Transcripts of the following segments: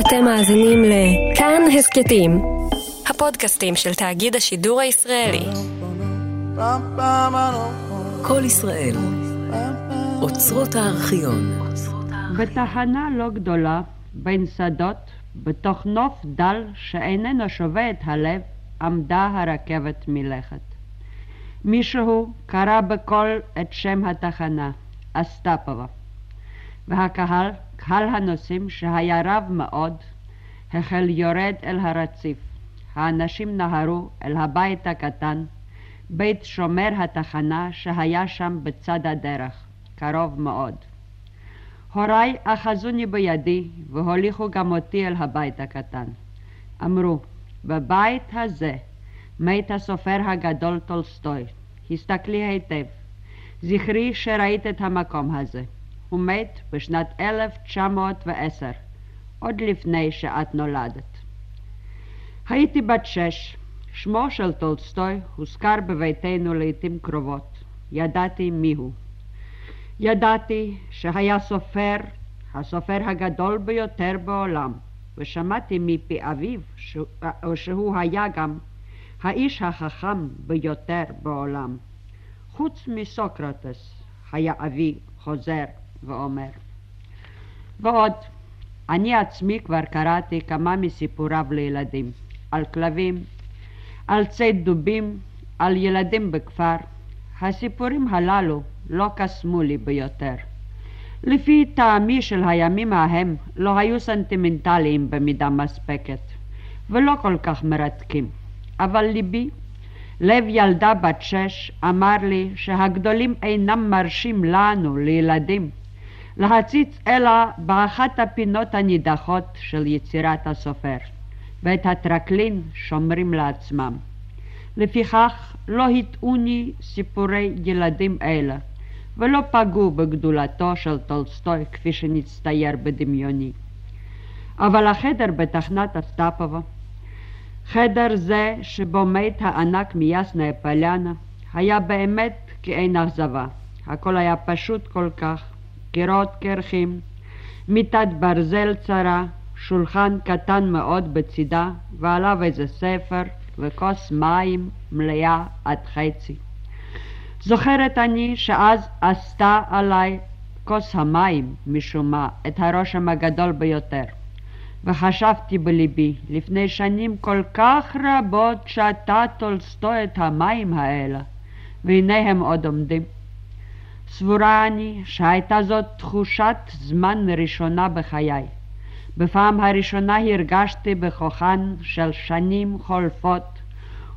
אתם מאזינים לכאן הסכתים, הפודקאסטים של תאגיד השידור הישראלי. כל ישראל, אוצרות הארכיון. בתחנה לא גדולה, בין שדות, בתוך נוף דל שאיננו שובה את הלב, עמדה הרכבת מלכת. מישהו קרא בקול את שם התחנה, אסטפובה, והקהל, קהל הנוסעים שהיה רב מאוד, החל יורד אל הרציף. האנשים נהרו אל הבית הקטן, בית שומר התחנה שהיה שם בצד הדרך, קרוב מאוד. הוריי אחזוני בידי והוליכו גם אותי אל הבית הקטן. אמרו, בבית הזה מת הסופר הגדול טולסטוי. הסתכלי היטב. זכרי שראית את המקום הזה. הוא מת בשנת 1910, עוד לפני שאת נולדת. הייתי בת שש. שמו של טולסטוי הוזכר בביתנו לעתים קרובות. ידעתי מיהו. ידעתי שהיה סופר, הסופר הגדול ביותר בעולם, ושמעתי מפי אביו שהוא היה גם האיש החכם ביותר בעולם. חוץ מסוקרטס, היה אבי חוזר ואומר. ועוד, אני עצמי כבר קראתי כמה מסיפוריו לילדים, על כלבים, על ציד דובים, על ילדים בכפר. הסיפורים הללו לא קסמו לי ביותר. לפי טעמי של הימים ההם לא היו סנטימנטליים במידה מספקת, ולא כל כך מרתקים. אבל ליבי, לב ילדה בת שש, אמר לי שהגדולים אינם מרשים לנו, לילדים, להציץ אלא באחת הפינות הנידחות של יצירת הסופר, ואת הטרקלין שומרים לעצמם. לפיכך לא הטעוני סיפורי ילדים אלה, ולא פגעו בגדולתו של טולסטוי כפי שנצטייר בדמיוני. אבל החדר בתחנת אסטפובה, חדר זה שבו מת הענק מיאסנה פליאנה, היה באמת כאין אכזבה. הכל היה פשוט כל כך, קירות קרחים, מיטת ברזל צרה, שולחן קטן מאוד בצידה, ועליו איזה ספר וכוס מים מלאה עד חצי. זוכרת אני שאז עשתה עליי כוס המים, משום מה, את הרושם הגדול ביותר. וחשבתי בליבי, לפני שנים כל כך רבות שתה טולסטוי את המים האלה, והנה הם עוד עומדים. סבורה אני שהייתה זאת תחושת זמן ראשונה בחיי. בפעם הראשונה הרגשתי בכוחן של שנים חולפות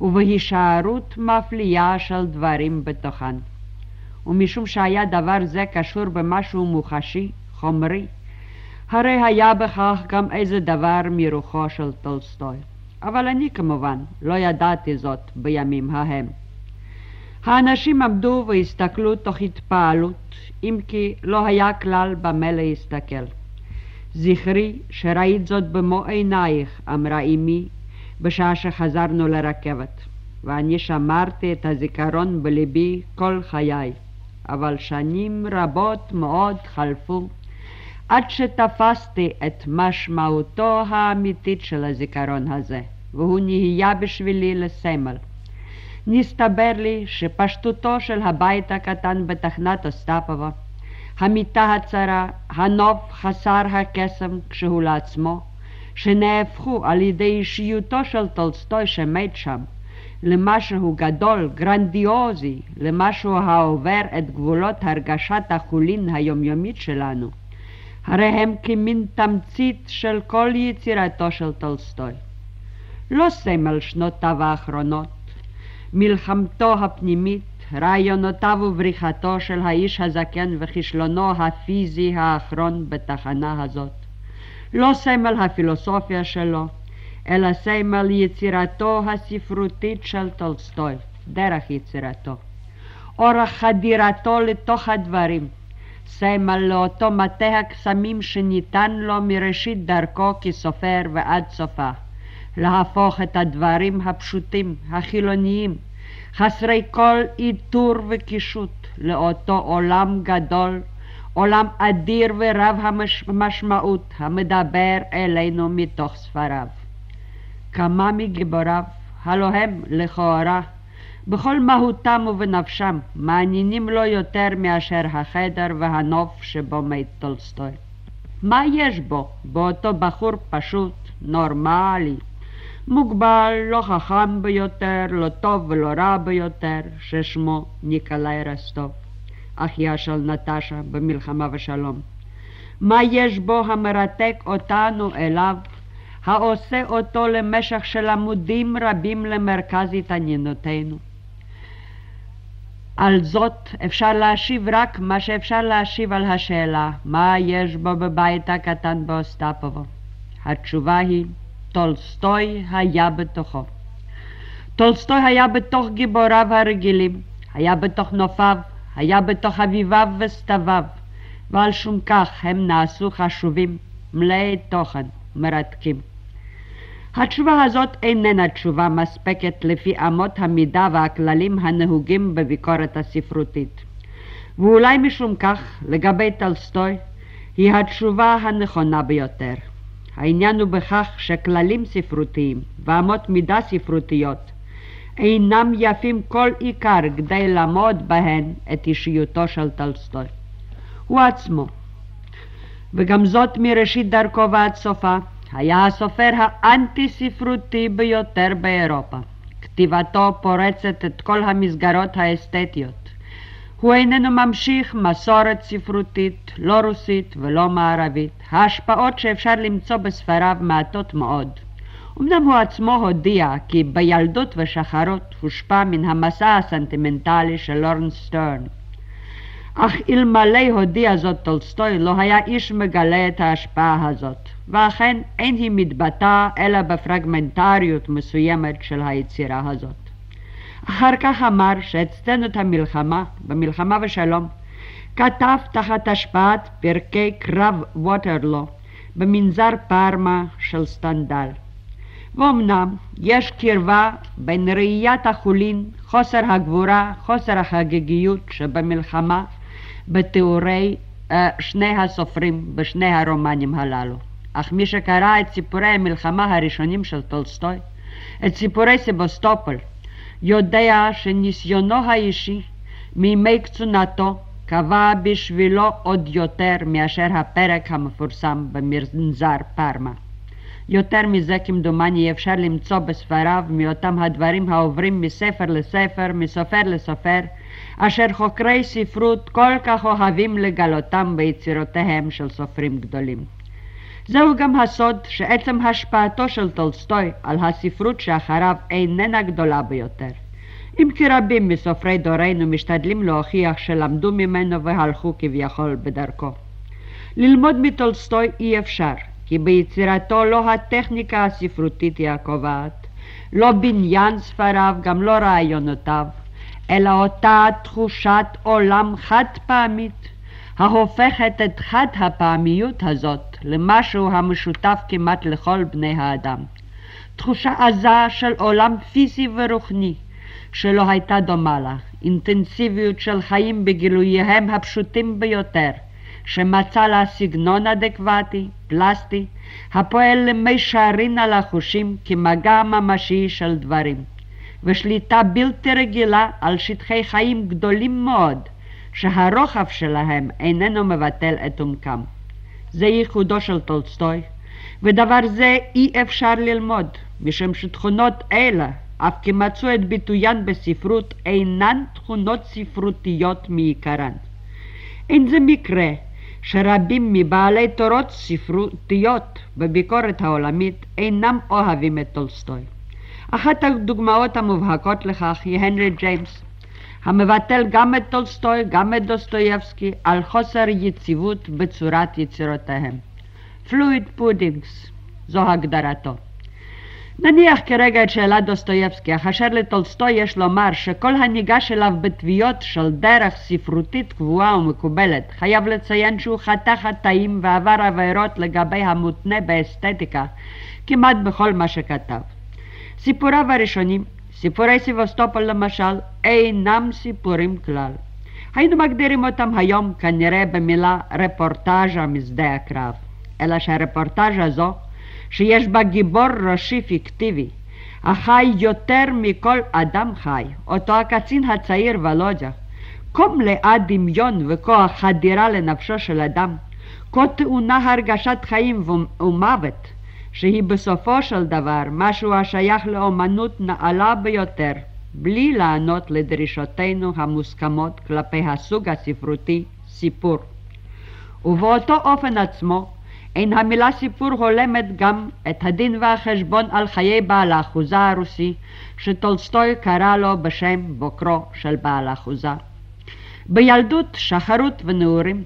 ובהישארות מפליאה של דברים בתוכן. ומשום שהיה דבר זה קשור במשהו מוחשי, חומרי, הרי היה בכך גם איזה דבר מרוחו של טולסטוי. אבל אני כמובן לא ידעתי זאת בימים ההם. האנשים עמדו והסתכלו תוך התפעלות, אם כי לא היה כלל במה להסתכל. זכרי שראית זאת במו עינייך, אמרה אמי, בשעה שחזרנו לרכבת, ואני שמרתי את הזיכרון בליבי כל חיי, אבל שנים רבות מאוד חלפו עד שתפסתי את משמעותו האמיתית של הזיכרון הזה, והוא נהיה בשבילי לסמל. נסתבר לי שפשטותו של הבית הקטן בתחנת אסטפובה, המיטה הצרה, הנוף חסר הקסם כשהוא לעצמו, שנהפכו על ידי אישיותו של טולסטוי שמת שם, למשהו גדול, גרנדיוזי, למשהו העובר את גבולות הרגשת החולין היומיומית שלנו. הרי הם כמין תמצית של כל יצירתו של טולסטוי. לא סמל שנותיו האחרונות, מלחמתו הפנימית, רעיונותיו ובריחתו של האיש הזקן וכישלונו הפיזי האחרון בתחנה הזאת. לא סמל הפילוסופיה שלו, אלא סמל יצירתו הספרותית של טולסטוי, דרך יצירתו. אורח חדירתו לתוך הדברים, סמל לאותו מטה הקסמים שניתן לו מראשית דרכו כסופר ועד סופה, להפוך את הדברים הפשוטים, החילוניים, חסרי כל עיטור וקישוט, לאותו עולם גדול, עולם אדיר ורב המשמעות המדבר אלינו מתוך ספריו. כמה מגיבוריו, הלא הם, לכאורה, בכל מהותם ובנפשם, מעניינים לו יותר מאשר החדר והנוף שבו מת טולסטוי. מה יש בו, באותו בחור פשוט, נורמלי, מוגבל, לא חכם ביותר, לא טוב ולא רע ביותר, ששמו ניקולאי רסטוב, אחיה של נטשה במלחמה ושלום. מה יש בו המרתק אותנו אליו, העושה אותו למשך של עמודים רבים למרכז התעניינותנו? על זאת אפשר להשיב רק מה שאפשר להשיב על השאלה מה יש בו בבית הקטן באוסטפובו. התשובה היא טולסטוי היה בתוכו. טולסטוי היה בתוך גיבוריו הרגילים, היה בתוך נופיו, היה בתוך אביביו וסתיו, ועל שום כך הם נעשו חשובים, מלאי תוכן, מרתקים. התשובה הזאת איננה תשובה מספקת לפי אמות המידה והכללים הנהוגים בביקורת הספרותית. ואולי משום כך, לגבי טולסטוי, היא התשובה הנכונה ביותר. העניין הוא בכך שכללים ספרותיים ואמות מידה ספרותיות אינם יפים כל עיקר כדי לעמוד בהן את אישיותו של טלסטוי. הוא עצמו, וגם זאת מראשית דרכו ועד סופה, היה הסופר האנטי-ספרותי ביותר באירופה. כתיבתו פורצת את כל המסגרות האסתטיות. הוא איננו ממשיך מסורת ספרותית, לא רוסית ולא מערבית. ההשפעות שאפשר למצוא בספריו מעטות מאוד. אמנם הוא עצמו הודיע כי בילדות ושחרות הושפע מן המסע הסנטימנטלי של לורנס סטרן. אך אלמלא הודיע זאת טולסטוי לא היה איש מגלה את ההשפעה הזאת. ואכן אין היא מתבטאת אלא בפרגמנטריות מסוימת של היצירה הזאת. אחר כך אמר שאת סצנות המלחמה, במלחמה ושלום, כתב תחת השפעת פרקי קרב ווטרלו במנזר פארמה של סטנדל. ואומנם יש קרבה בין ראיית החולין, חוסר הגבורה, חוסר החגיגיות שבמלחמה בתיאורי אה, שני הסופרים בשני הרומנים הללו. אך מי שקרא את סיפורי המלחמה הראשונים של טולסטוי, את סיפורי סבסטופול, יודע שניסיונו האישי מימי קצונתו קבע בשבילו עוד יותר מאשר הפרק המפורסם במנזר פארמה. יותר מזה כמדומני אפשר למצוא בספריו מאותם הדברים העוברים מספר לספר, מסופר לסופר, אשר חוקרי ספרות כל כך אוהבים לגלותם ביצירותיהם של סופרים גדולים. זהו גם הסוד שעצם השפעתו של טולסטוי על הספרות שאחריו איננה גדולה ביותר. אם כי רבים מסופרי דורנו משתדלים להוכיח שלמדו ממנו והלכו כביכול בדרכו. ללמוד מטולסטוי אי אפשר, כי ביצירתו לא הטכניקה הספרותית היא הקובעת, לא בניין ספריו, גם לא רעיונותיו, אלא אותה תחושת עולם חד פעמית, ההופכת את חד הפעמיות הזאת למשהו המשותף כמעט לכל בני האדם. תחושה עזה של עולם פיזי ורוחני שלא הייתה דומה לה, אינטנסיביות של חיים בגילוייהם הפשוטים ביותר, שמצא לה סגנון אדקווטי, פלסטי, הפועל למישרין על החושים כמגע ממשי של דברים, ושליטה בלתי רגילה על שטחי חיים גדולים מאוד, שהרוחב שלהם איננו מבטל את עומקם. זה ייחודו של טולסטוי, ודבר זה אי אפשר ללמוד, משום שתכונות אלה, אף כי מצאו את ביטוין בספרות, אינן תכונות ספרותיות מעיקרן. אין זה מקרה שרבים מבעלי תורות ספרותיות בביקורת העולמית אינם אוהבים את טולסטוי. אחת הדוגמאות המובהקות לכך היא הנרי ג'יימס, המבטל גם את טולסטוי, גם את דוסטויבסקי, על חוסר יציבות בצורת יצירותיהם. fluid puddings, זו הגדרתו. נניח כרגע את שאלת דוסטויבסקי, אך אשר לטולסטוי יש לומר שכל הניגש אליו בתביעות של דרך ספרותית קבועה ומקובלת, חייב לציין שהוא חטא חטאים ועבר עבירות לגבי המותנה באסתטיקה, כמעט בכל מה שכתב. סיפוריו הראשונים סיפורי סבסטופול למשל אינם סיפורים כלל. היינו מגדירים אותם היום כנראה במילה רפורטאז'ה משדה הקרב. אלא שהרפורטאז' הזו, שיש בה גיבור ראשי פיקטיבי, החי יותר מכל אדם חי, אותו הקצין הצעיר ולודיה, כה מלאה דמיון וכוח חדירה לנפשו של אדם, כה טעונה הרגשת חיים ומוות, שהיא בסופו של דבר משהו השייך לאומנות נעלה ביותר, בלי לענות לדרישותינו המוסכמות כלפי הסוג הספרותי סיפור. ובאותו אופן עצמו, אין המילה סיפור הולמת גם את הדין והחשבון על חיי בעל האחוזה הרוסי, שטולסטוי קרא לו בשם בוקרו של בעל האחוזה. בילדות, שחרות ונעורים,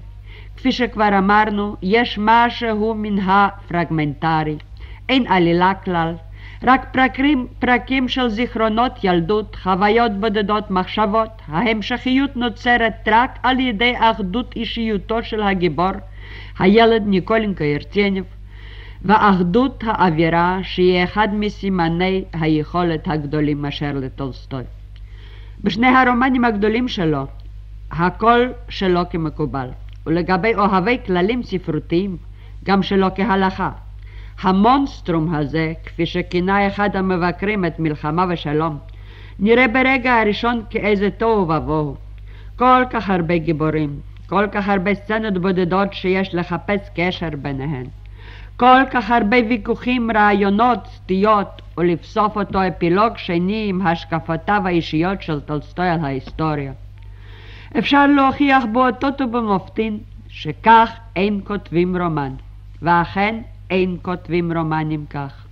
כפי שכבר אמרנו, יש משהו מן הפרגמנטרי. אין עלילה כלל, רק פרקים, פרקים של זיכרונות ילדות, חוויות בודדות, מחשבות. ההמשכיות נוצרת רק על ידי אחדות אישיותו של הגיבור, הילד ניקולנקה ירצניב, ואחדות האווירה שהיא אחד מסימני היכולת הגדולים אשר לטולסטוי. בשני הרומנים הגדולים שלו, הכל שלו כמקובל, ולגבי אוהבי כללים ספרותיים, גם שלו כהלכה. המונסטרום הזה, כפי שכינה אחד המבקרים את מלחמה ושלום, נראה ברגע הראשון כאיזה תוהו ובוהו. כל כך הרבה גיבורים, כל כך הרבה סצנות בודדות שיש לחפש קשר ביניהן. כל כך הרבה ויכוחים, רעיונות, סטיות, ולבסוף אותו אפילוג שני עם השקפותיו האישיות של טולסטוי על ההיסטוריה. אפשר להוכיח באותות ובמופתין שכך אין כותבים רומן, ואכן אין כותבים רומנים כך.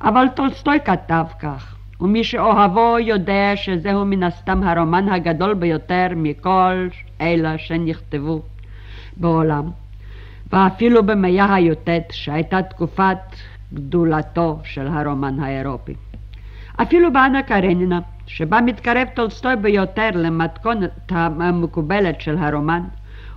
אבל טולסטוי כתב כך, ומי שאוהבו יודע שזהו מן הסתם הרומן הגדול ביותר מכל אלה שנכתבו בעולם. ואפילו במאה הי"ט, שהייתה תקופת גדולתו של הרומן האירופי. אפילו באנה קרנינה, שבה מתקרב טולסטוי ביותר למתכונת המקובלת של הרומן,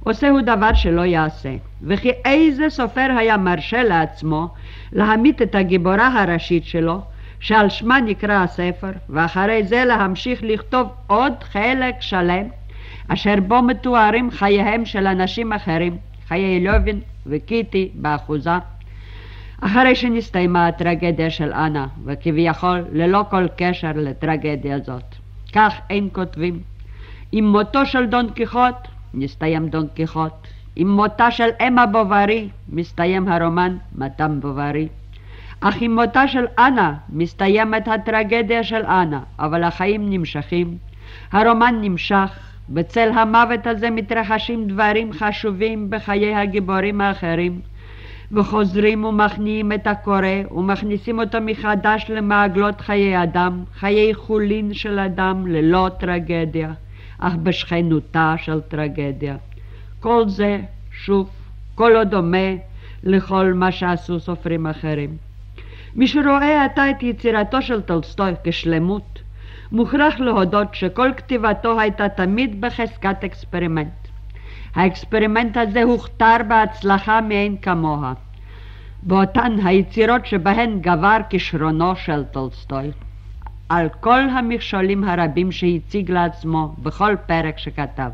עושהו דבר שלא יעשה, וכי איזה סופר היה מרשה לעצמו להמית את הגיבורה הראשית שלו, שעל שמה נקרא הספר, ואחרי זה להמשיך לכתוב עוד חלק שלם, אשר בו מתוארים חייהם של אנשים אחרים, חיי לובין וקיטי באחוזה. אחרי שנסתיימה הטרגדיה של אנה, וכביכול ללא כל קשר לטרגדיה זאת. כך אין כותבים. עם מותו של דון קיחוט, מסתיים דון קיחוט. עם מותה של אמה בוברי, מסתיים הרומן מתם בוברי. אך עם מותה של אנה מסתיימת הטרגדיה של אנה, אבל החיים נמשכים. הרומן נמשך, בצל המוות הזה מתרחשים דברים חשובים בחיי הגיבורים האחרים, וחוזרים ומכניעים את הקורא ומכניסים אותו מחדש למעגלות חיי אדם, חיי חולין של אדם ללא טרגדיה, אך בשכנותה של טרגדיה. כל זה, שוב, כל עוד דומה לכל מה שעשו סופרים אחרים. מי שרואה עתה את יצירתו של טולסטוי כשלמות, מוכרח להודות שכל כתיבתו הייתה תמיד בחזקת אקספרימנט. האקספרימנט הזה הוכתר בהצלחה מאין כמוה. באותן היצירות שבהן גבר כישרונו של טולסטוי, על כל המכשולים הרבים שהציג לעצמו בכל פרק שכתב.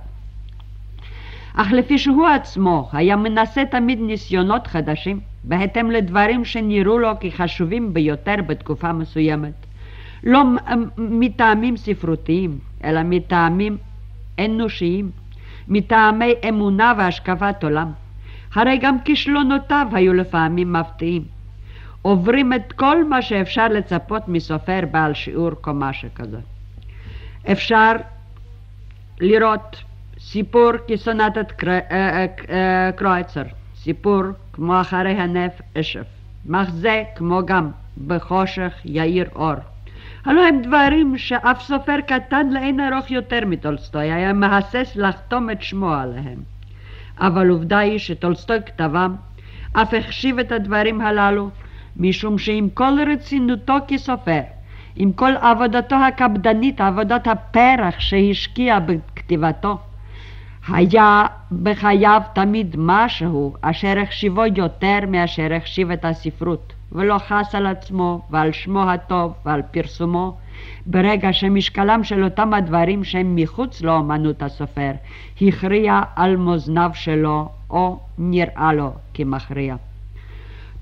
אך לפי שהוא עצמו היה מנסה תמיד ניסיונות חדשים, בהתאם לדברים שנראו לו כחשובים ביותר בתקופה מסוימת. לא מטעמים ספרותיים, אלא מטעמים אנושיים, מטעמי אמונה והשקפת עולם. הרי גם כישלונותיו היו לפעמים מפתיעים. עוברים את כל מה שאפשר לצפות מסופר בעל שיעור קומה שכזה. אפשר לראות סיפור כסונטת קרויצר, סיפור כמו אחרי הנף אשף, מחזה כמו גם בחושך יאיר אור. הלא הם דברים שאף סופר קטן לאין ארוך יותר מטולסטוי היה מהסס לחתום את שמו עליהם. אבל עובדה היא שטולסטוי כתבם אף החשיב את הדברים הללו משום שעם כל רצינותו כסופר, עם כל עבודתו הקפדנית, עבודת הפרח שהשקיע בכתיבתו, היה בחייו תמיד משהו אשר החשיבו יותר מאשר החשיב את הספרות, ולא חס על עצמו ועל שמו הטוב ועל פרסומו, ברגע שמשקלם של אותם הדברים שהם מחוץ לאומנות הסופר הכריע על מאזניו שלו או נראה לו כמכריע.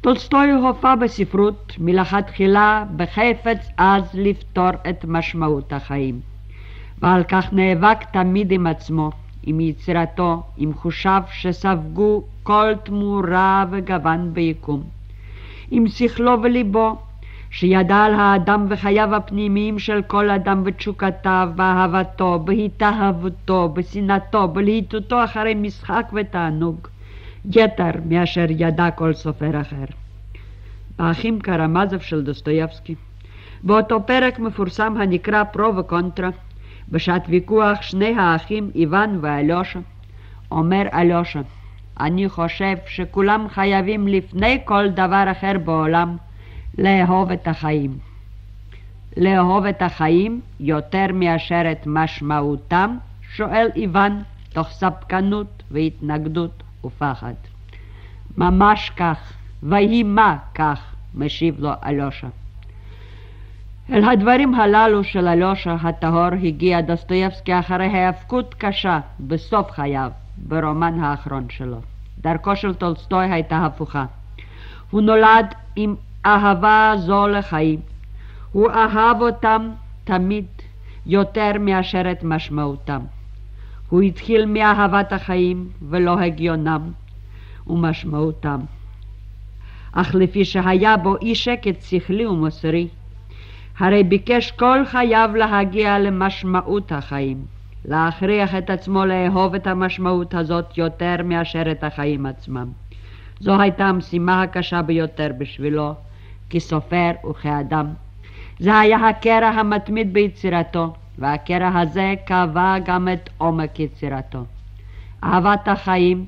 טולסטוי הופע בספרות מלכתחילה בחפץ עז לפתור את משמעות החיים, ועל כך נאבק תמיד עם עצמו, עם יצירתו, עם חושיו שספגו כל תמורה וגוון ביקום, עם שכלו וליבו, שידע על האדם וחייו הפנימיים של כל אדם ותשוקותיו, באהבתו, בהתאהבותו, בשנאתו, בלהיטותו אחרי משחק ותענוג. יתר מאשר ידע כל סופר אחר. האחים קרמזוב של דוסטויבסקי. באותו פרק מפורסם הנקרא פרו וקונטרה, בשעת ויכוח שני האחים איוון ואלושה. אומר אלושה, אני חושב שכולם חייבים לפני כל דבר אחר בעולם לאהוב את החיים. לאהוב את החיים יותר מאשר את משמעותם? שואל איוון, תוך ספקנות והתנגדות ופחד. ממש כך, ויהי מה כך, משיב לו אליושה. אל הדברים הללו של אליושה הטהור הגיע דוסטויבסקי אחרי היאבקות קשה בסוף חייו, ברומן האחרון שלו. דרכו של טולסטוי הייתה הפוכה. הוא נולד עם אהבה זו לחיים. הוא אהב אותם תמיד יותר מאשר את משמעותם. הוא התחיל מאהבת החיים ולא הגיונם ומשמעותם. אך לפי שהיה בו אי שקט שכלי ומוסרי, הרי ביקש כל חייו להגיע למשמעות החיים, להכריח את עצמו לאהוב את המשמעות הזאת יותר מאשר את החיים עצמם. זו הייתה המשימה הקשה ביותר בשבילו, כסופר וכאדם. זה היה הקרע המתמיד ביצירתו, והקרע הזה קבע גם את עומק יצירתו. אהבת החיים,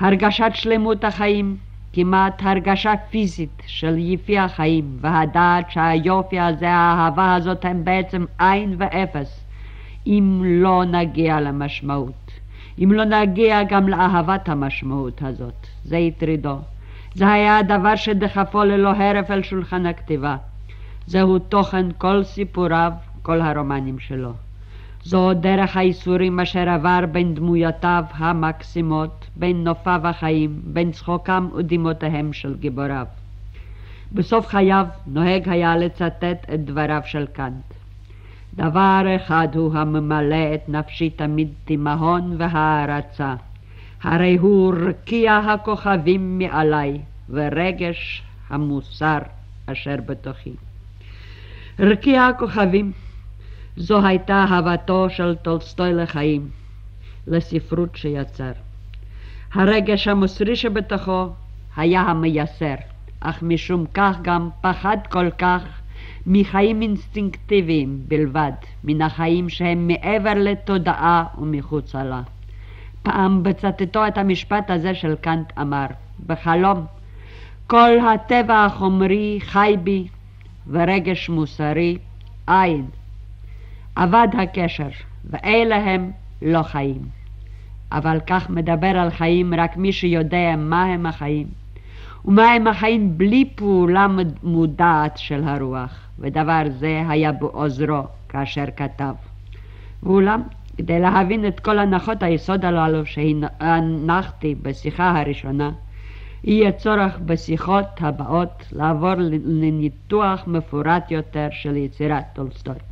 הרגשת שלמות החיים, כמעט הרגשה פיזית של יפי החיים, והדעת שהיופי הזה, האהבה הזאת, הם בעצם עין ואפס, אם לא נגיע למשמעות. אם לא נגיע גם לאהבת המשמעות הזאת. זה הטרידו. זה היה הדבר שדחפו ללא הרף אל שולחן הכתיבה. זהו תוכן כל סיפוריו, כל הרומנים שלו. זו דרך האיסורים אשר עבר בין דמויותיו המקסימות, בין נופיו החיים, בין צחוקם ודמעותיהם של גיבוריו. בסוף חייו נוהג היה לצטט את דבריו של קאנט. דבר אחד הוא הממלא את נפשי תמיד תימהון והערצה, הרי הוא רקיע הכוכבים מעלי ורגש המוסר אשר בתוכי. רקיע הכוכבים זו הייתה אהבתו של טולסטוי לחיים, לספרות שיצר. הרגש המוסרי שבתוכו היה המייסר, אך משום כך גם פחד כל כך מחיים אינסטינקטיביים בלבד, מן החיים שהם מעבר לתודעה ומחוצה לה. פעם בצטטו את המשפט הזה של קאנט אמר, בחלום, כל הטבע החומרי חי בי ורגש מוסרי אין. אבד הקשר, ואלה הם לא חיים. אבל כך מדבר על חיים רק מי שיודע מה הם החיים, ומה הם החיים בלי פעולה מודעת של הרוח, ודבר זה היה בעוזרו כאשר כתב. ואולם, כדי להבין את כל הנחות היסוד הללו שהנחתי בשיחה הראשונה, יהיה צורך בשיחות הבאות לעבור לניתוח מפורט יותר של יצירת טולסטוי.